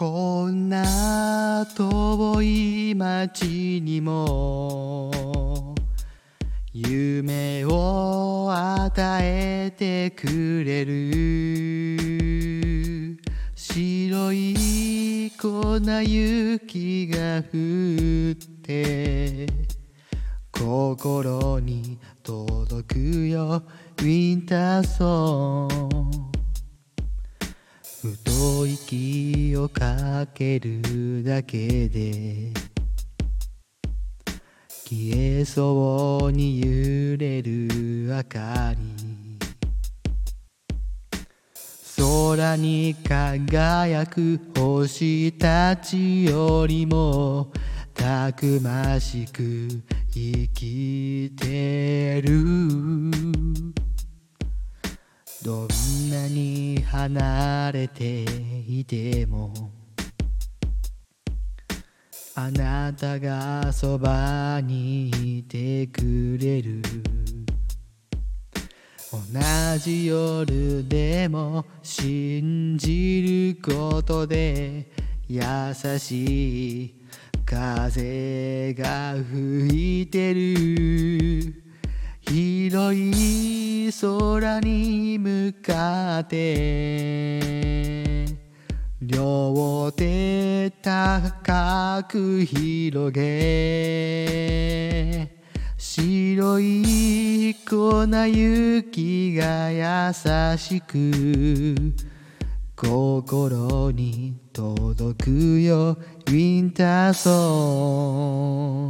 こんな遠い街にも夢を与えてくれる。白い粉雪が降って心に届くよウィンターソン。ふと息をかけるだけで消えそうに揺れる明かり。空に輝く星たちよりもたくましく生きてる。どんなに離れていてもあなたがそばにいてくれる。同じ夜でも信じることで優しい風が吹いてる。広い空に向かって両手高く広げ白い粉雪が優しく心に届くよウィンターソン。